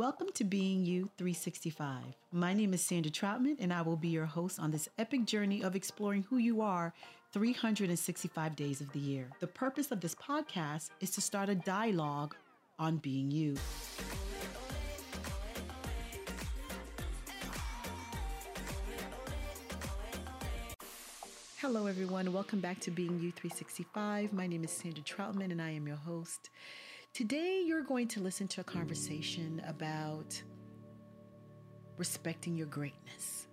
Welcome to Being You 365. My name is Sandra Troutman, and I will be your host on this epic journey of exploring who you are 365 days of the year. The purpose of this podcast is to start a dialogue on being you. Hello, everyone. Welcome back to Being You 365. My name is Sandra Troutman, and I am your host. Today, you're going to listen to a conversation about respecting your greatness.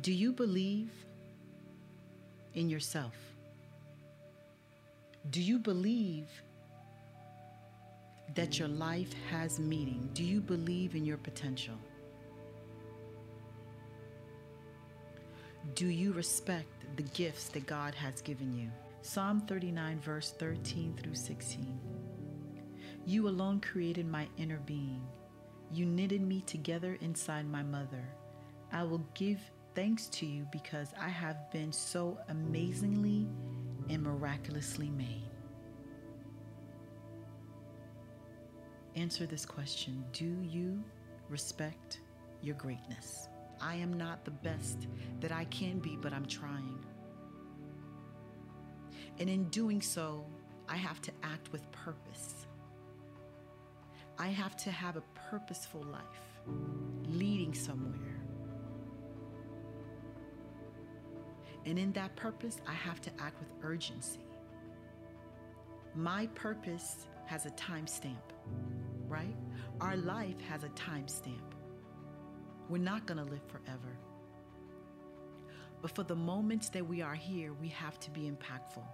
Do you believe in yourself? Do you believe that your life has meaning? Do you believe in your potential? Do you respect the gifts that God has given you? Psalm 39, verse 13 through 16. You alone created my inner being. You knitted me together inside my mother. I will give thanks to you because I have been so amazingly and miraculously made. Answer this question Do you respect your greatness? I am not the best that I can be, but I'm trying. And in doing so, I have to act with purpose. I have to have a purposeful life, leading somewhere. And in that purpose, I have to act with urgency. My purpose has a timestamp, right? Our life has a timestamp. We're not going to live forever. But for the moments that we are here, we have to be impactful.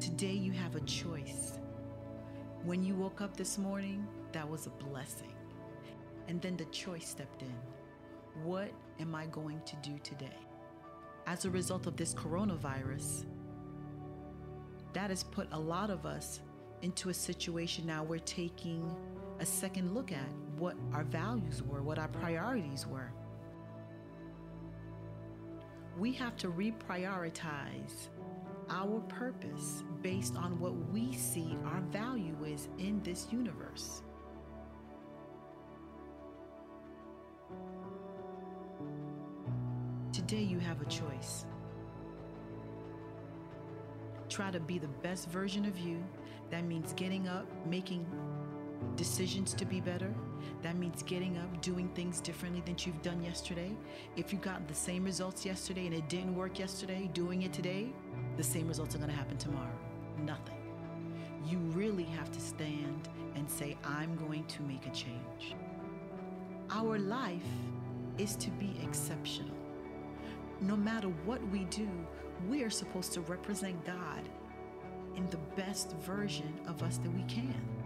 Today, you have a choice. When you woke up this morning, that was a blessing. And then the choice stepped in. What am I going to do today? As a result of this coronavirus, that has put a lot of us into a situation now we're taking a second look at what our values were, what our priorities were. We have to reprioritize our purpose based on what we see our value is in this universe. Today, you have a choice. Try to be the best version of you. That means getting up, making decisions to be better. That means getting up, doing things differently than you've done yesterday. If you got the same results yesterday and it didn't work yesterday, doing it today, the same results are going to happen tomorrow. Nothing. You really have to stand and say, I'm going to make a change. Our life is to be exceptional. No matter what we do, we are supposed to represent God in the best version of us that we can.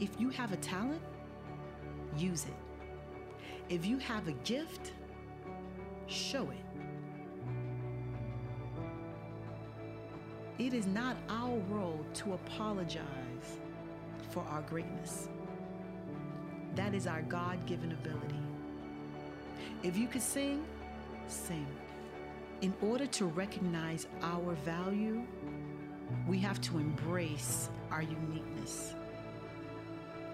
If you have a talent, use it. If you have a gift, show it. It is not our role to apologize for our greatness. That is our God given ability. If you could sing, sing. In order to recognize our value, we have to embrace our uniqueness.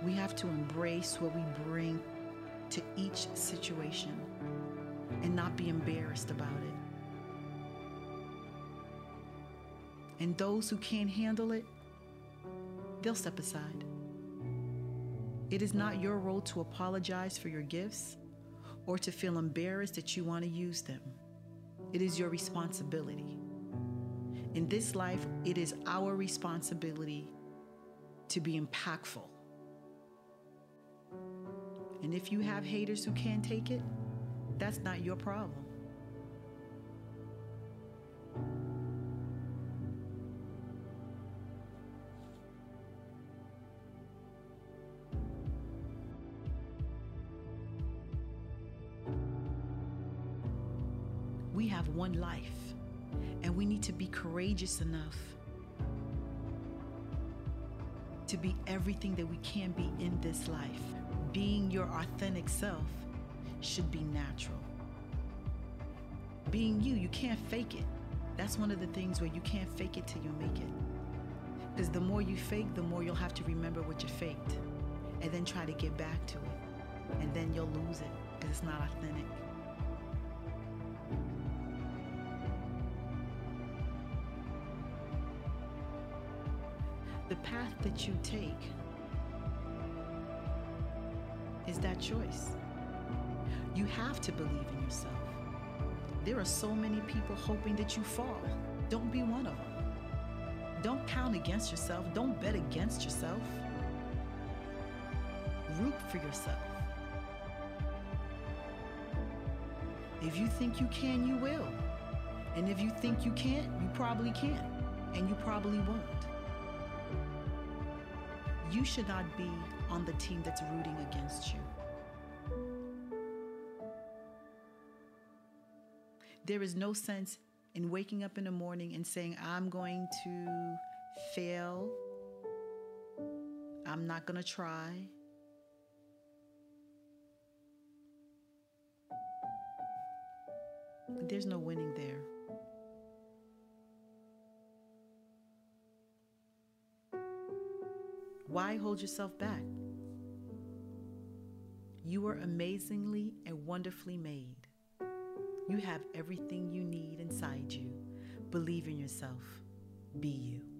We have to embrace what we bring to each situation and not be embarrassed about it. And those who can't handle it, they'll step aside. It is not your role to apologize for your gifts or to feel embarrassed that you want to use them. It is your responsibility. In this life, it is our responsibility to be impactful and if you have haters who can't take it, that's not your problem. We have one life, and we need to be courageous enough to be everything that we can be in this life being your authentic self should be natural. Being you, you can't fake it. That's one of the things where you can't fake it till you make it. Because the more you fake, the more you'll have to remember what you faked and then try to get back to it. And then you'll lose it because it's not authentic. The path that you take is that choice. You have to believe in yourself. There are so many people hoping that you fall. Don't be one of them. Don't count against yourself. Don't bet against yourself. Root for yourself. If you think you can, you will. And if you think you can't, you probably can't. And you probably won't. You should not be on the team that's rooting against you. There is no sense in waking up in the morning and saying, I'm going to fail. I'm not going to try. There's no winning there. Why hold yourself back? You are amazingly and wonderfully made. You have everything you need inside you. Believe in yourself. Be you.